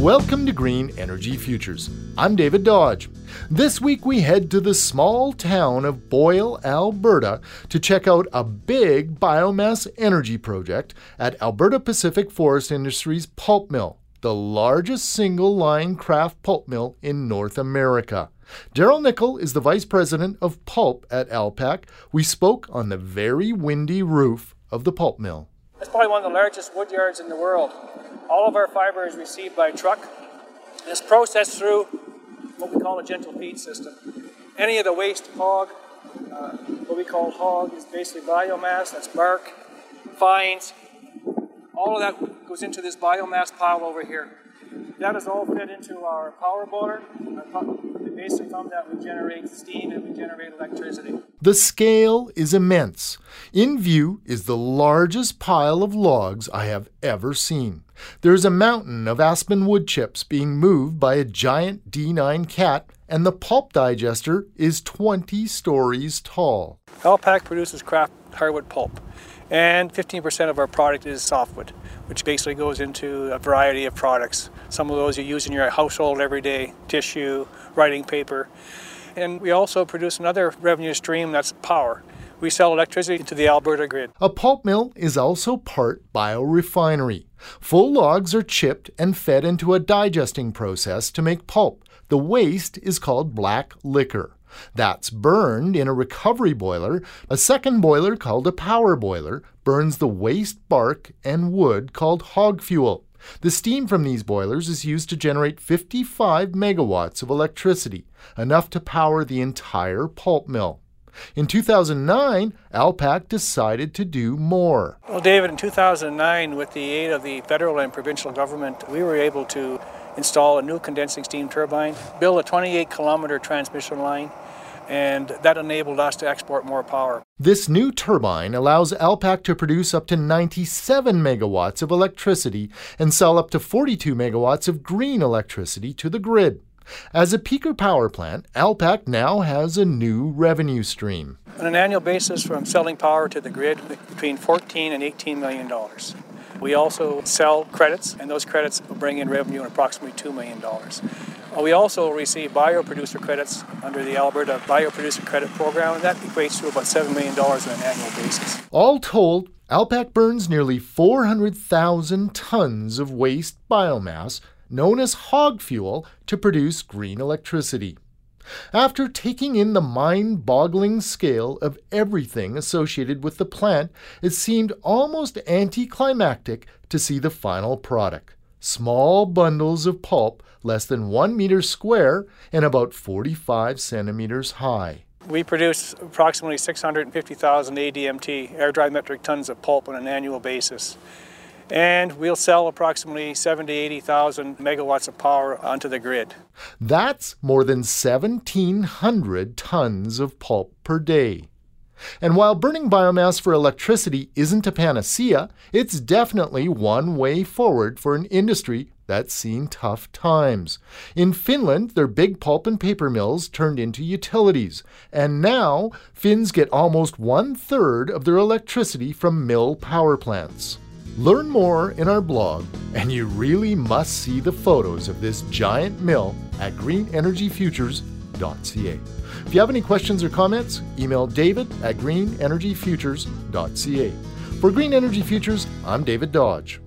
Welcome to Green Energy Futures. I'm David Dodge. This week we head to the small town of Boyle, Alberta to check out a big biomass energy project at Alberta Pacific Forest Industries pulp mill, the largest single line kraft pulp mill in North America. Daryl Nickel is the vice president of pulp at Alpac. We spoke on the very windy roof of the pulp mill. It's probably one of the largest wood yards in the world. All of our fiber is received by truck. It's processed through what we call a gentle feed system. Any of the waste hog, uh, what we call hog, is basically biomass. That's bark, fines. All of that goes into this biomass pile over here. That is all fed into our power boiler. Our basically from that we generate steam and we generate electricity. The scale is immense. In view is the largest pile of logs I have ever seen. There's a mountain of aspen wood chips being moved by a giant D9 cat, and the pulp digester is 20 stories tall. Alpac produces kraft hardwood pulp, and 15% of our product is softwood, which basically goes into a variety of products. Some of those you use in your household every day tissue, writing paper. And we also produce another revenue stream that's power. We sell electricity to the Alberta grid. A pulp mill is also part biorefinery. Full logs are chipped and fed into a digesting process to make pulp. The waste is called black liquor. That's burned in a recovery boiler. A second boiler, called a power boiler, burns the waste bark and wood called hog fuel. The steam from these boilers is used to generate 55 megawatts of electricity, enough to power the entire pulp mill. In 2009, Alpac decided to do more. Well, David, in 2009, with the aid of the federal and provincial government, we were able to install a new condensing steam turbine, build a 28 kilometer transmission line, and that enabled us to export more power. This new turbine allows Alpac to produce up to 97 megawatts of electricity and sell up to 42 megawatts of green electricity to the grid. As a peaker power plant, Alpac now has a new revenue stream. On an annual basis, from selling power to the grid, between 14 and 18 million dollars. We also sell credits, and those credits bring in revenue of approximately $2 million. Uh, we also receive bioproducer credits under the Alberta Bioproducer Credit Program, and that equates to about $7 million on an annual basis. All told, Alpac burns nearly 400,000 tons of waste biomass, known as hog fuel, to produce green electricity. After taking in the mind boggling scale of everything associated with the plant, it seemed almost anticlimactic to see the final product small bundles of pulp less than one meter square and about 45 centimeters high. We produce approximately 650,000 ADMT, air dry metric tons of pulp on an annual basis and we'll sell approximately 70 80,000 megawatts of power onto the grid. That's more than 1,700 tons of pulp per day. And while burning biomass for electricity isn't a panacea, it's definitely one way forward for an industry that's seen tough times. In Finland, their big pulp and paper mills turned into utilities, and now Finns get almost one third of their electricity from mill power plants. Learn more in our blog, and you really must see the photos of this giant mill at greenenergyfutures.ca. If you have any questions or comments, email david at greenenergyfutures.ca. For Green Energy Futures, I'm David Dodge.